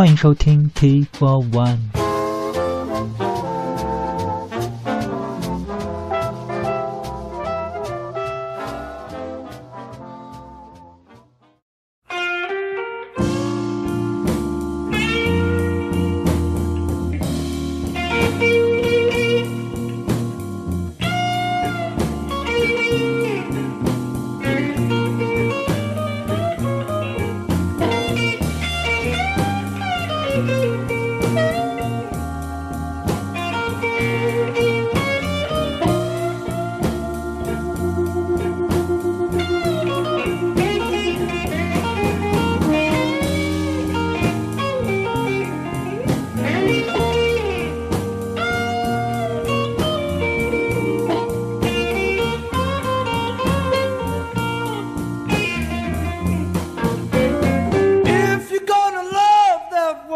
欢迎收听 T for One。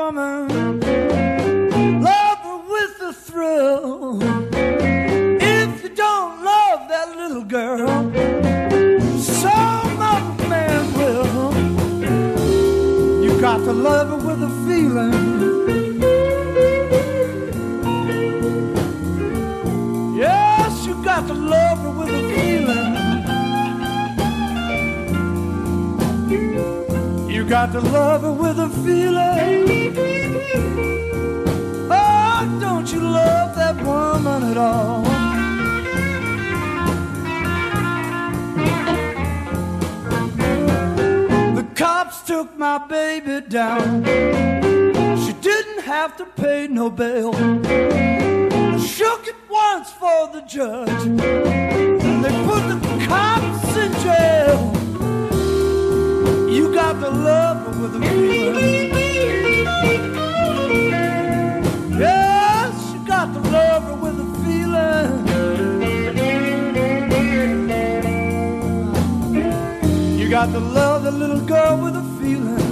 Woman, got to love the little girl with a feeling.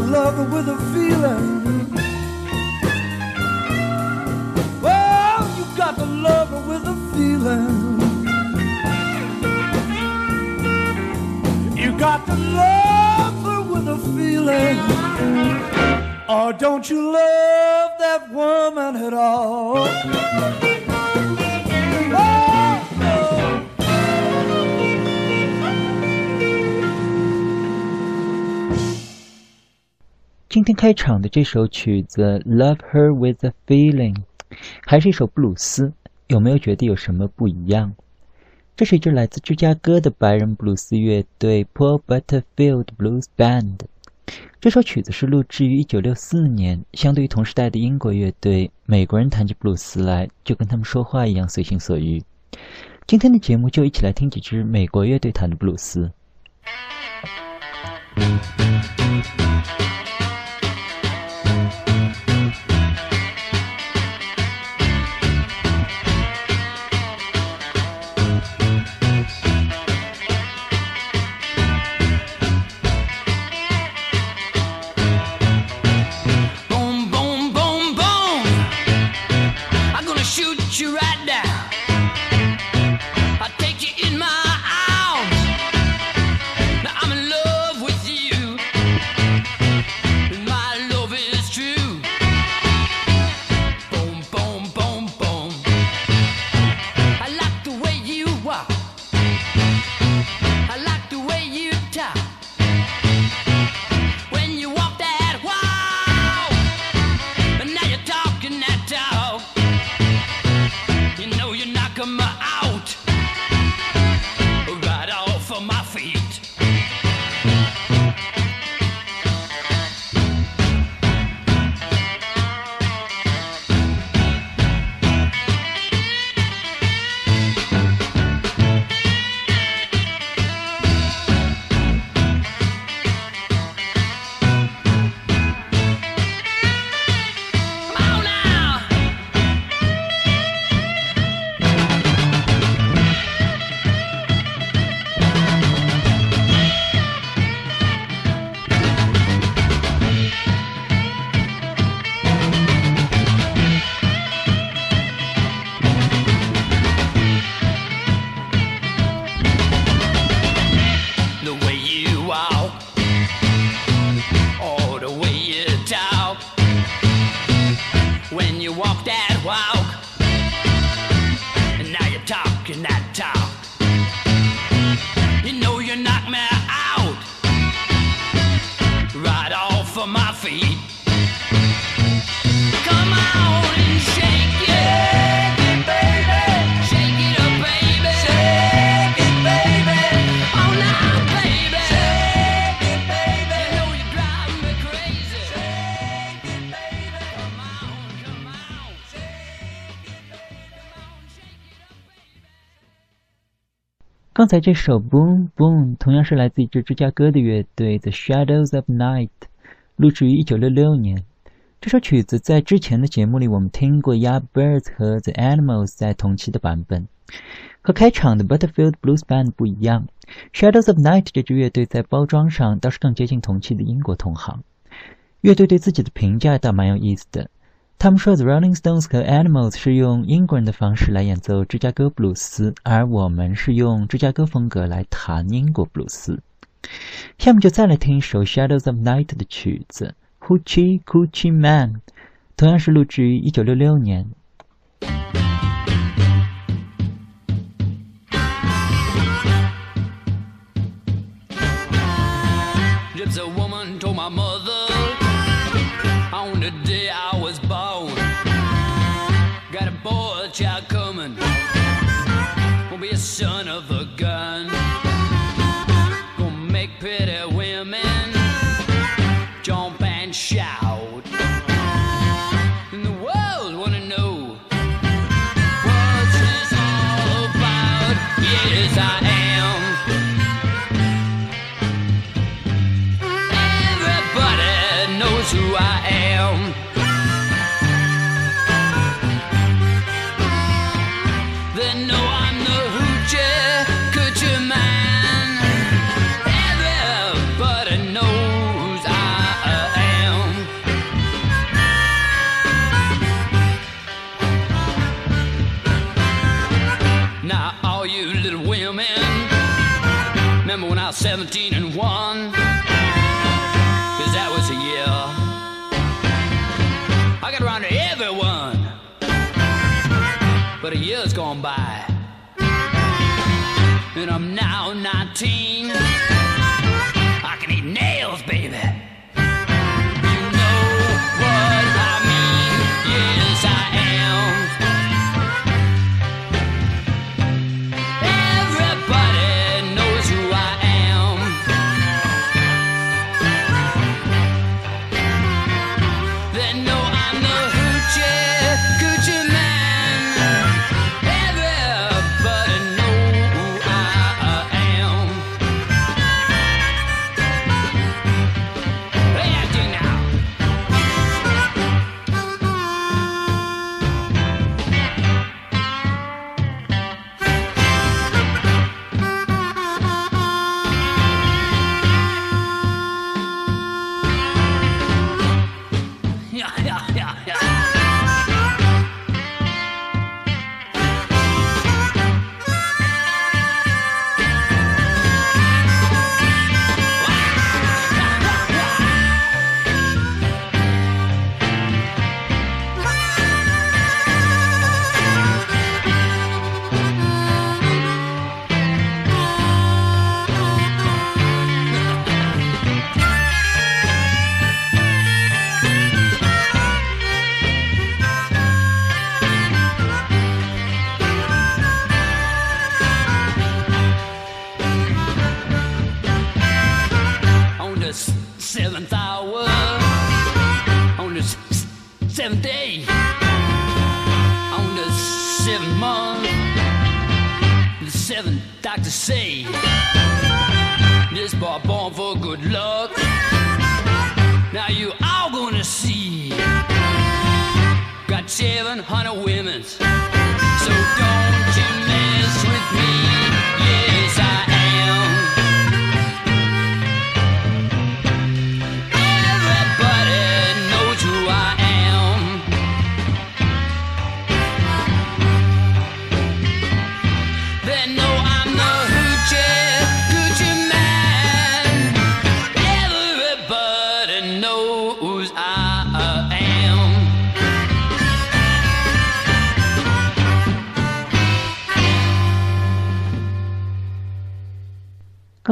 You got to love her with a feeling. Well, you got to love her with a feeling. You got to love her with a feeling. Or don't you love that woman at all? 今天开场的这首曲子《Love Her with a Feeling》，还是一首布鲁斯，有没有觉得有什么不一样？这是一支来自芝加哥的白人布鲁斯乐队 Paul Butterfield Blues Band。这首曲子是录制于1964年，相对于同时代的英国乐队，美国人弹起布鲁斯来就跟他们说话一样随心所欲。今天的节目就一起来听几支美国乐队弹的布鲁斯。you knock me out right off of my feet. 刚才这首 Boom Boom 同样是来自一支芝加哥的乐队 The Shadows of Night，录制于一九六六年。这首曲子在之前的节目里我们听过 y a b i r d s 和 The Animals 在同期的版本。和开场的 Butterfield Blues Band 不一样，Shadows of Night 这支乐队在包装上倒是更接近同期的英国同行。乐队对自己的评价倒蛮有意思的，他们说 The Rolling Stones 和 Animals 是用英国人的方式来演奏芝加哥布鲁斯，而我们是用芝加哥风格来弹英国布鲁斯。下面就再来听一首 Shadows of Night 的曲子 Hoochie Coochie Man，同样是录制于1966年。Remember when I was 17 and 1? Cause that was a year. I got around to everyone. But a year's gone by. And I'm now 19. I can eat nails, baby.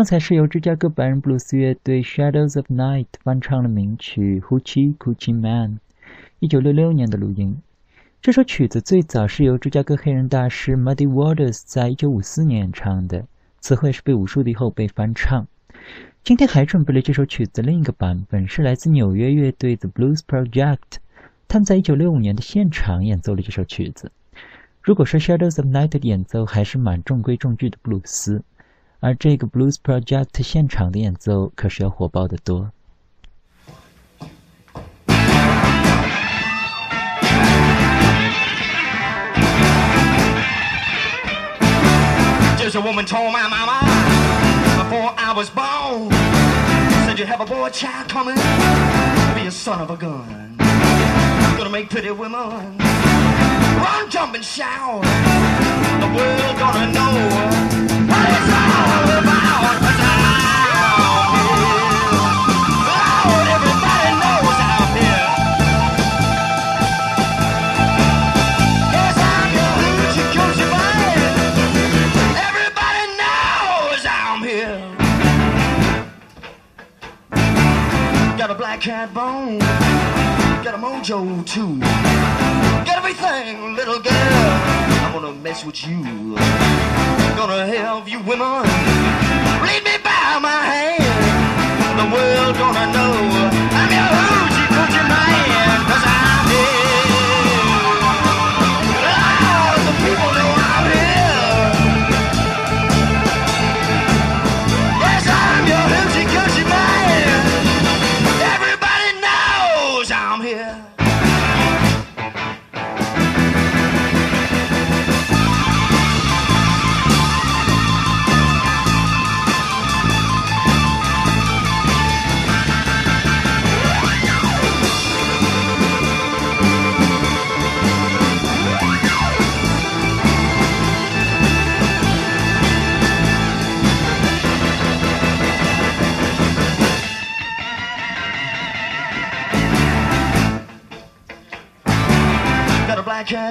才是由芝加哥白人布鲁斯乐队 Shadows of Night 翻唱的名曲《Hoochie Coochie Man》，一九六六年的录音。这首曲子最早是由芝加哥黑人大师 Muddy Waters 在一九五四年演唱的，词汇是被无数的后辈翻唱。今天还准备了这首曲子另一个版本，是来自纽约乐队 The Blues Project，他们在一九六五年的现场演奏了这首曲子。如果说 Shadows of Night 的演奏还是蛮中规中矩的布鲁斯，而这个 Blues Project 现场的演奏可是要火爆的多。Just a woman told my mama before I was born. Said you have a boy child coming, be a son of a gun. Gonna make pretty women run, jump, and shout. The world gonna know Got a black cat bone, got a mojo too. Got everything, little girl. I'm gonna mess with you. Gonna help you women. Lead me by my hand. The world gonna know I'm your hoochie coochie man. Cause I'm here. The people know I'm here. Yes, I'm your hoochie coochie man. Everybody knows I'm here.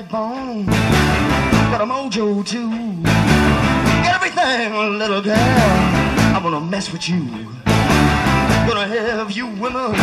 Black cat bone, got a mojo too. Got everything, little girl. I'm gonna mess with you. Gonna have you women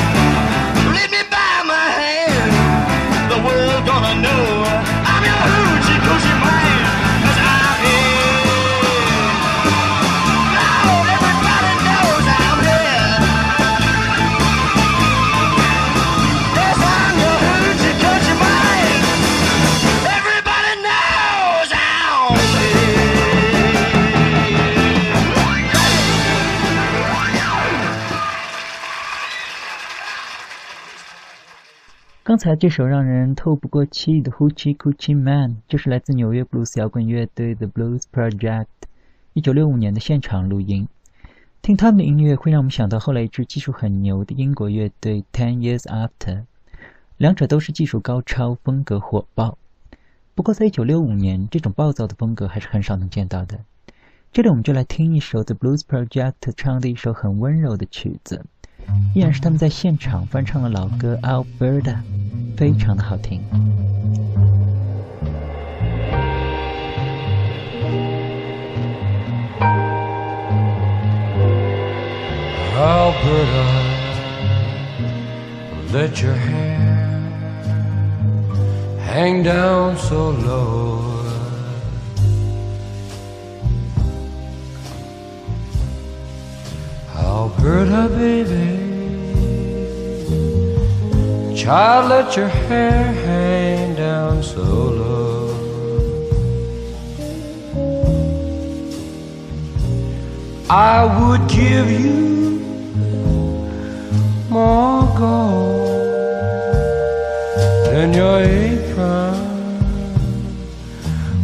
刚才这首让人透不过气的《Hoochie Coochie Man》，就是来自纽约布鲁斯摇滚乐队 The Blues Project，一九六五年的现场录音。听他们的音乐会让我们想到后来一支技术很牛的英国乐队 Ten Years After，两者都是技术高超，风格火爆。不过在一九六五年，这种暴躁的风格还是很少能见到的。这里我们就来听一首 The Blues Project 唱的一首很温柔的曲子，依然是他们在现场翻唱了老歌《Alberta》，非常的好听。Alberta, let your hair hang down so low. Alberta, baby, child, let your hair hang down so low. I would give you more gold than your apron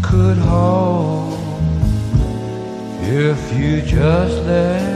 could hold if you just let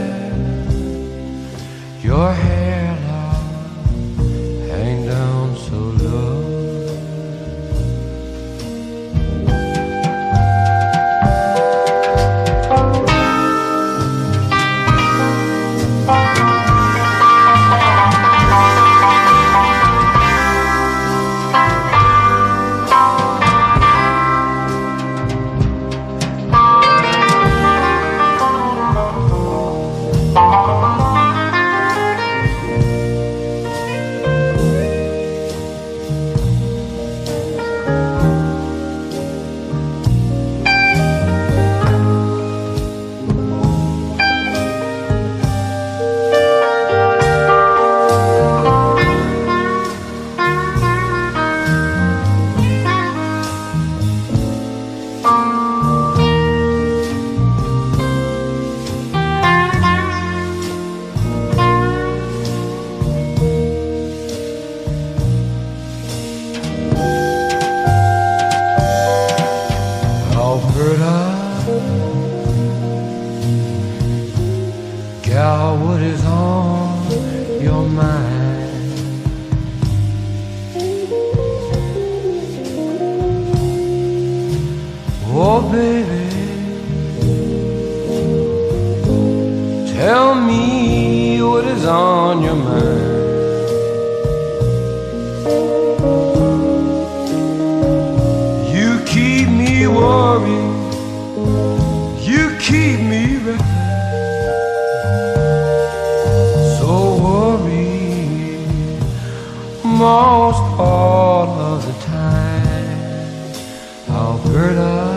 Alberta,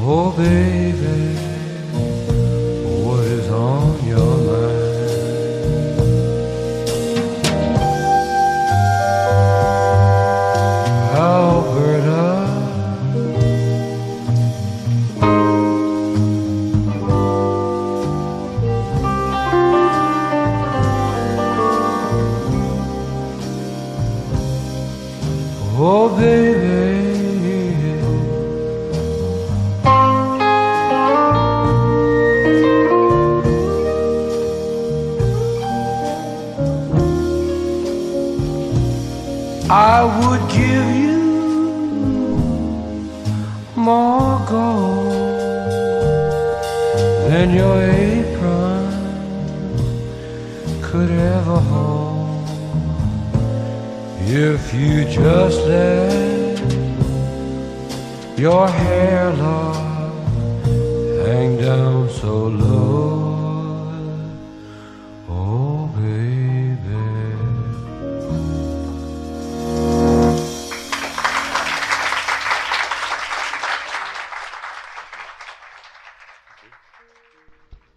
oh baby,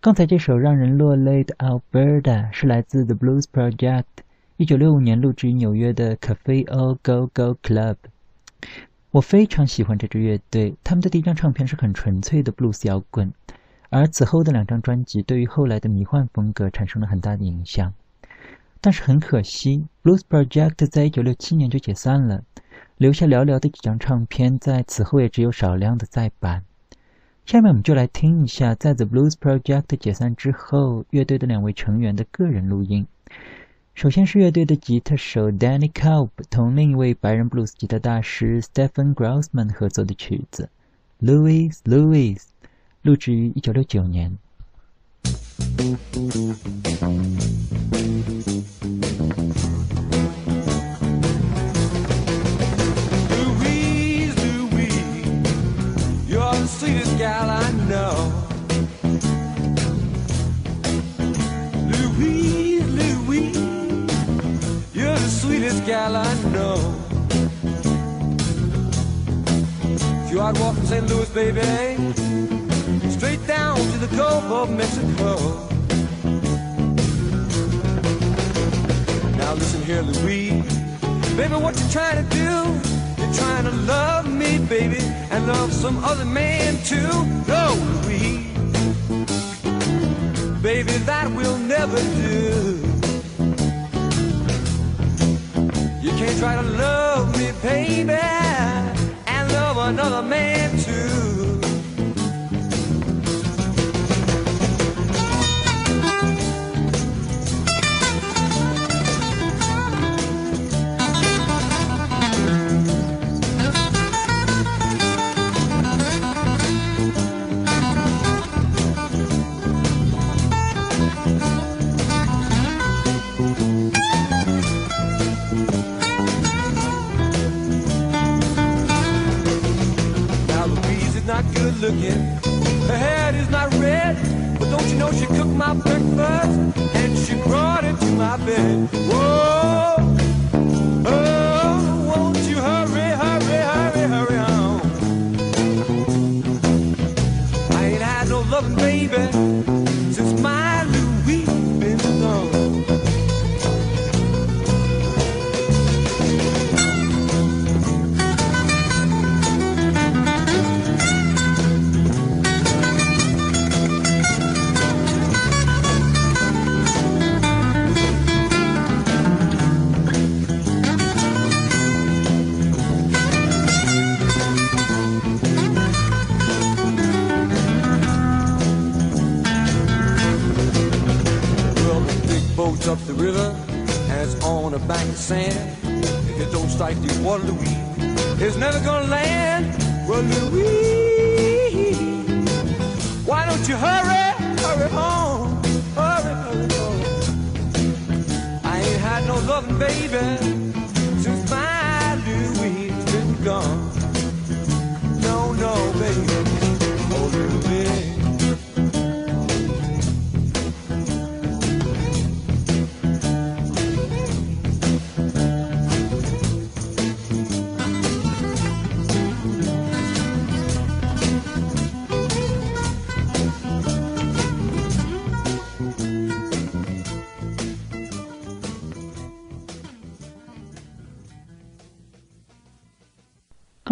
刚才这首让人落泪的 Alberta 是来自 The Blues Project，一九六五年录制于纽约的 Cafe O Go Go Club。我非常喜欢这支乐队，他们的第一张唱片是很纯粹的布鲁斯摇滚，而此后的两张专辑对于后来的迷幻风格产生了很大的影响。但是很可惜，Blues Project 在一九六七年就解散了，留下寥寥的几张唱片，在此后也只有少量的再版。下面我们就来听一下，在 The Blues Project 解散之后，乐队的两位成员的个人录音。首先是乐队的吉他手 Danny Cobb 同另一位白人布鲁斯吉他大师 Stephen Grossman 合作的曲子《Louis Louis》，录制于一九六九年。Sweetest gal I know. Louise, Louise, you're the sweetest gal I know. If you out walking St. Louis, baby, straight down to the Gulf of Mexico. Now listen here, Louise. Baby, what you trying to do? Trying to love me, baby, and love some other man too. No, Louise. Baby, that will never do. You can't try to love me, baby, and love another man too. Looking. Her hair is not red. But don't you know she cooked my breakfast and she brought it to my bed. Whoa, Don't strike the water, Louise, it's never gonna land. Well, Louise, why don't you hurry, hurry home, hurry, hurry home? I ain't had no loving, baby,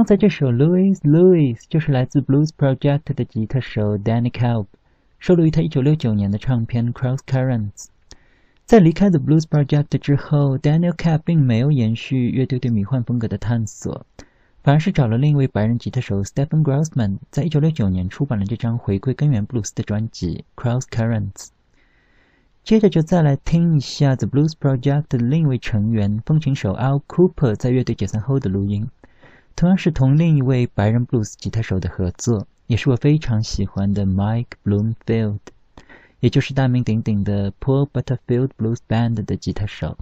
刚才这首《Louis Louis》就是来自 Blues Project 的吉他手 Danny Kalb，收录于他1969年的唱片《Cross Currents》。在离开 The Blues Project 之后，Daniel Kalb 并没有延续乐队对迷幻风格的探索，反而是找了另一位白人吉他手 Stephen Grossman，在1969年出版了这张回归根源布鲁斯的专辑《Cross Currents》。接着就再来听一下 The Blues Project 的另一位成员风琴手 Al Cooper 在乐队解散后的录音。同样是同另一位白人 blues 吉他手的合作，也是我非常喜欢的 Mike Bloomfield，也就是大名鼎鼎的 Paul Butterfield Blues Band 的吉他手。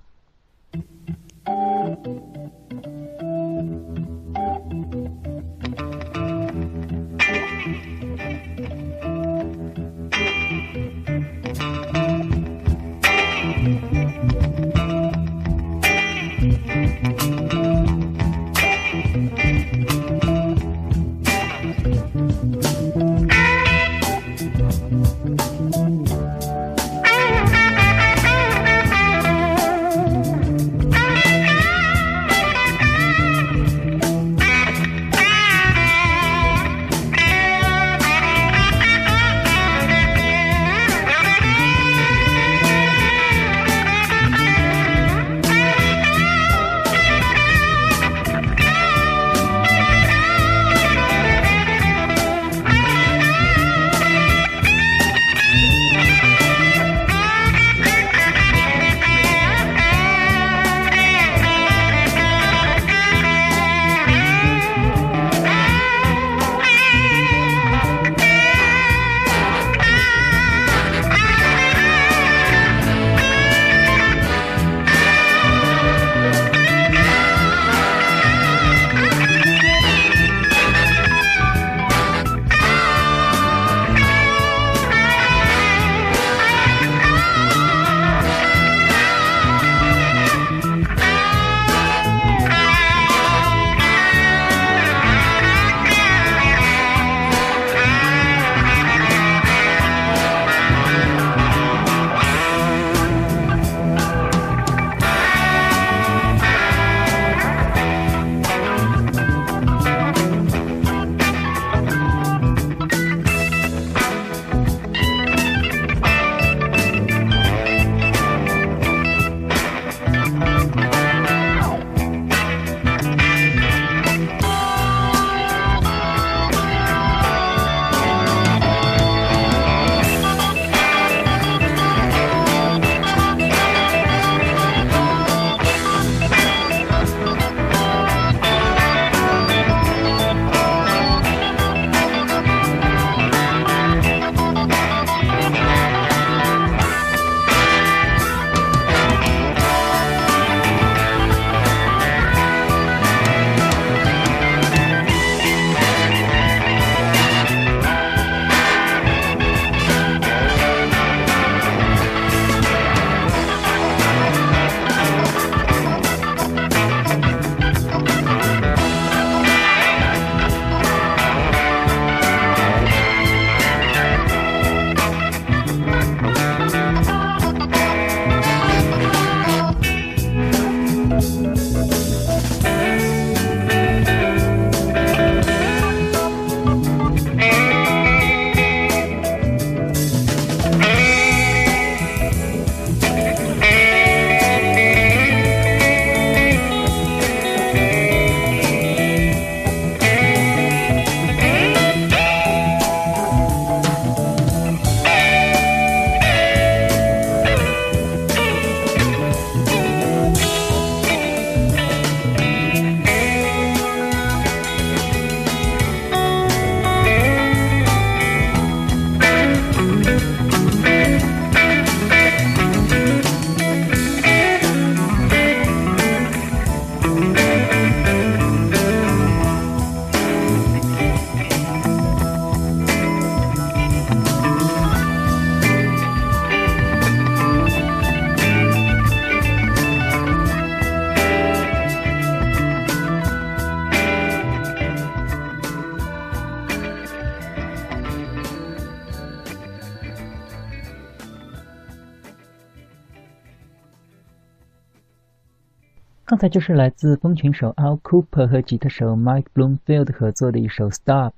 才就是来自风琴手 Al Cooper 和吉他手 Mike Bloomfield 合作的一首《Stop》，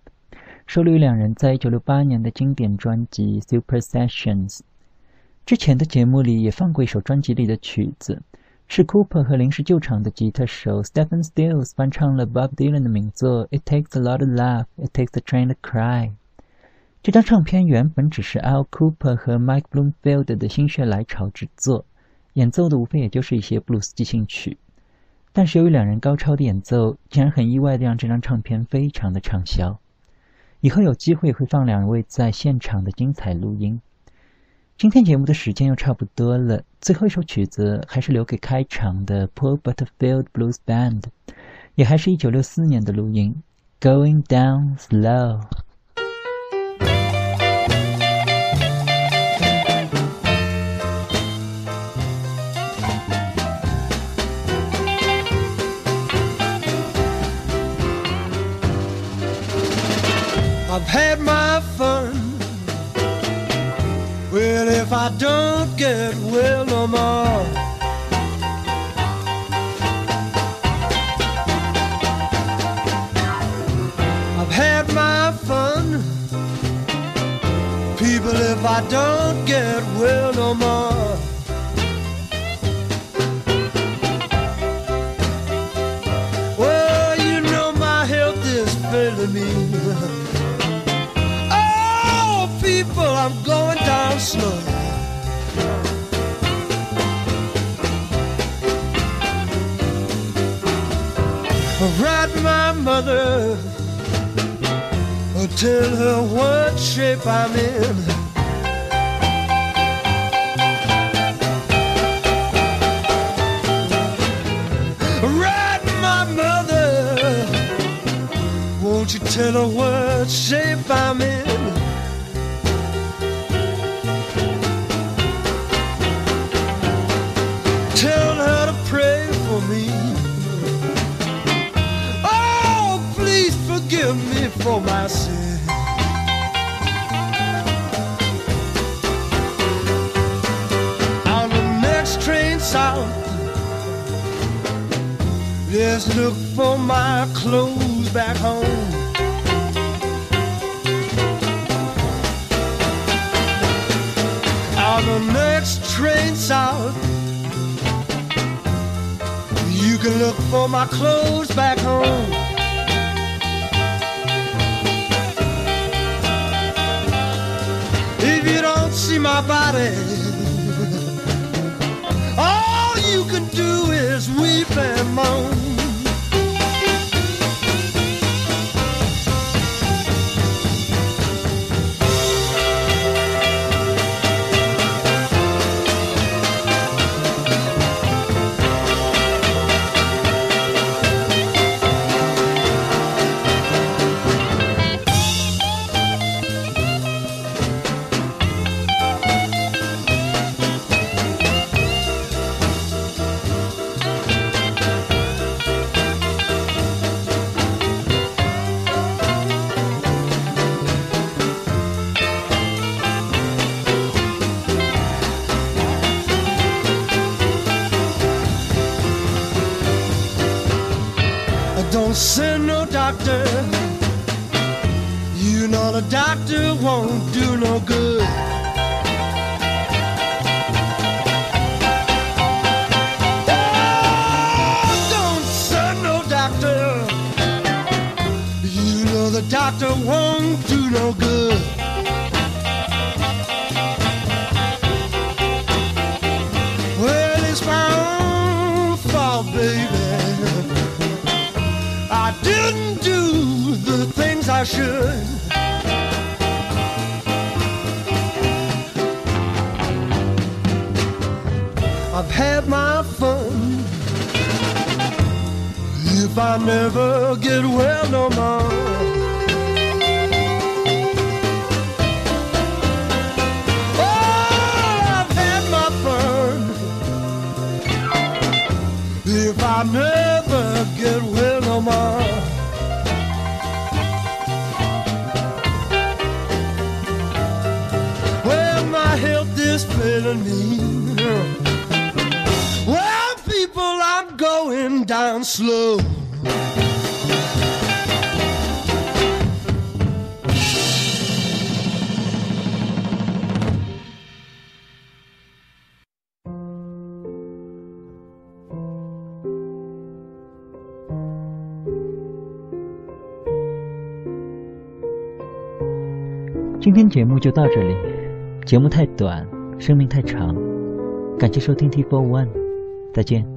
收录于两人在1968年的经典专辑《Super Sessions》。之前的节目里也放过一首专辑里的曲子，是 Cooper 和临时救场的吉他手 Stephen Stills 翻唱了 Bob Dylan 的名作《It Takes a Lot of Love, It Takes a Train to Cry》。这张唱片原本只是 Al Cooper 和 Mike Bloomfield 的心血来潮之作，演奏的无非也就是一些布鲁斯即兴曲。但是由于两人高超的演奏，竟然很意外的让这张唱片非常的畅销。以后有机会会放两位在现场的精彩录音。今天节目的时间又差不多了，最后一首曲子还是留给开场的 Paul Butterfield Blues Band，也还是一九六四年的录音，Going Down Slow。I've had my fun. Well, if I don't get well no more, I've had my fun. People, if I don't get well no more. Mother, or tell her what shape I'm in. Write my mother, won't you tell her what shape I'm in? For my sin. On the next train south, let's look for my clothes back home. On the next train south, you can look for my clothes back home. See my body, all you can do is weep and moan. Doctor won't do no good. Oh, don't send no doctor. You know the doctor won't do no good. Well, it's my own fault, baby. I didn't do the things I should. I never get well no more. Oh. If I never get well no more. Well, my health is failing me. Well, people, I'm going down slow. “节目就到这里，节目太短，生命太长。感谢收听 T Four One，再见。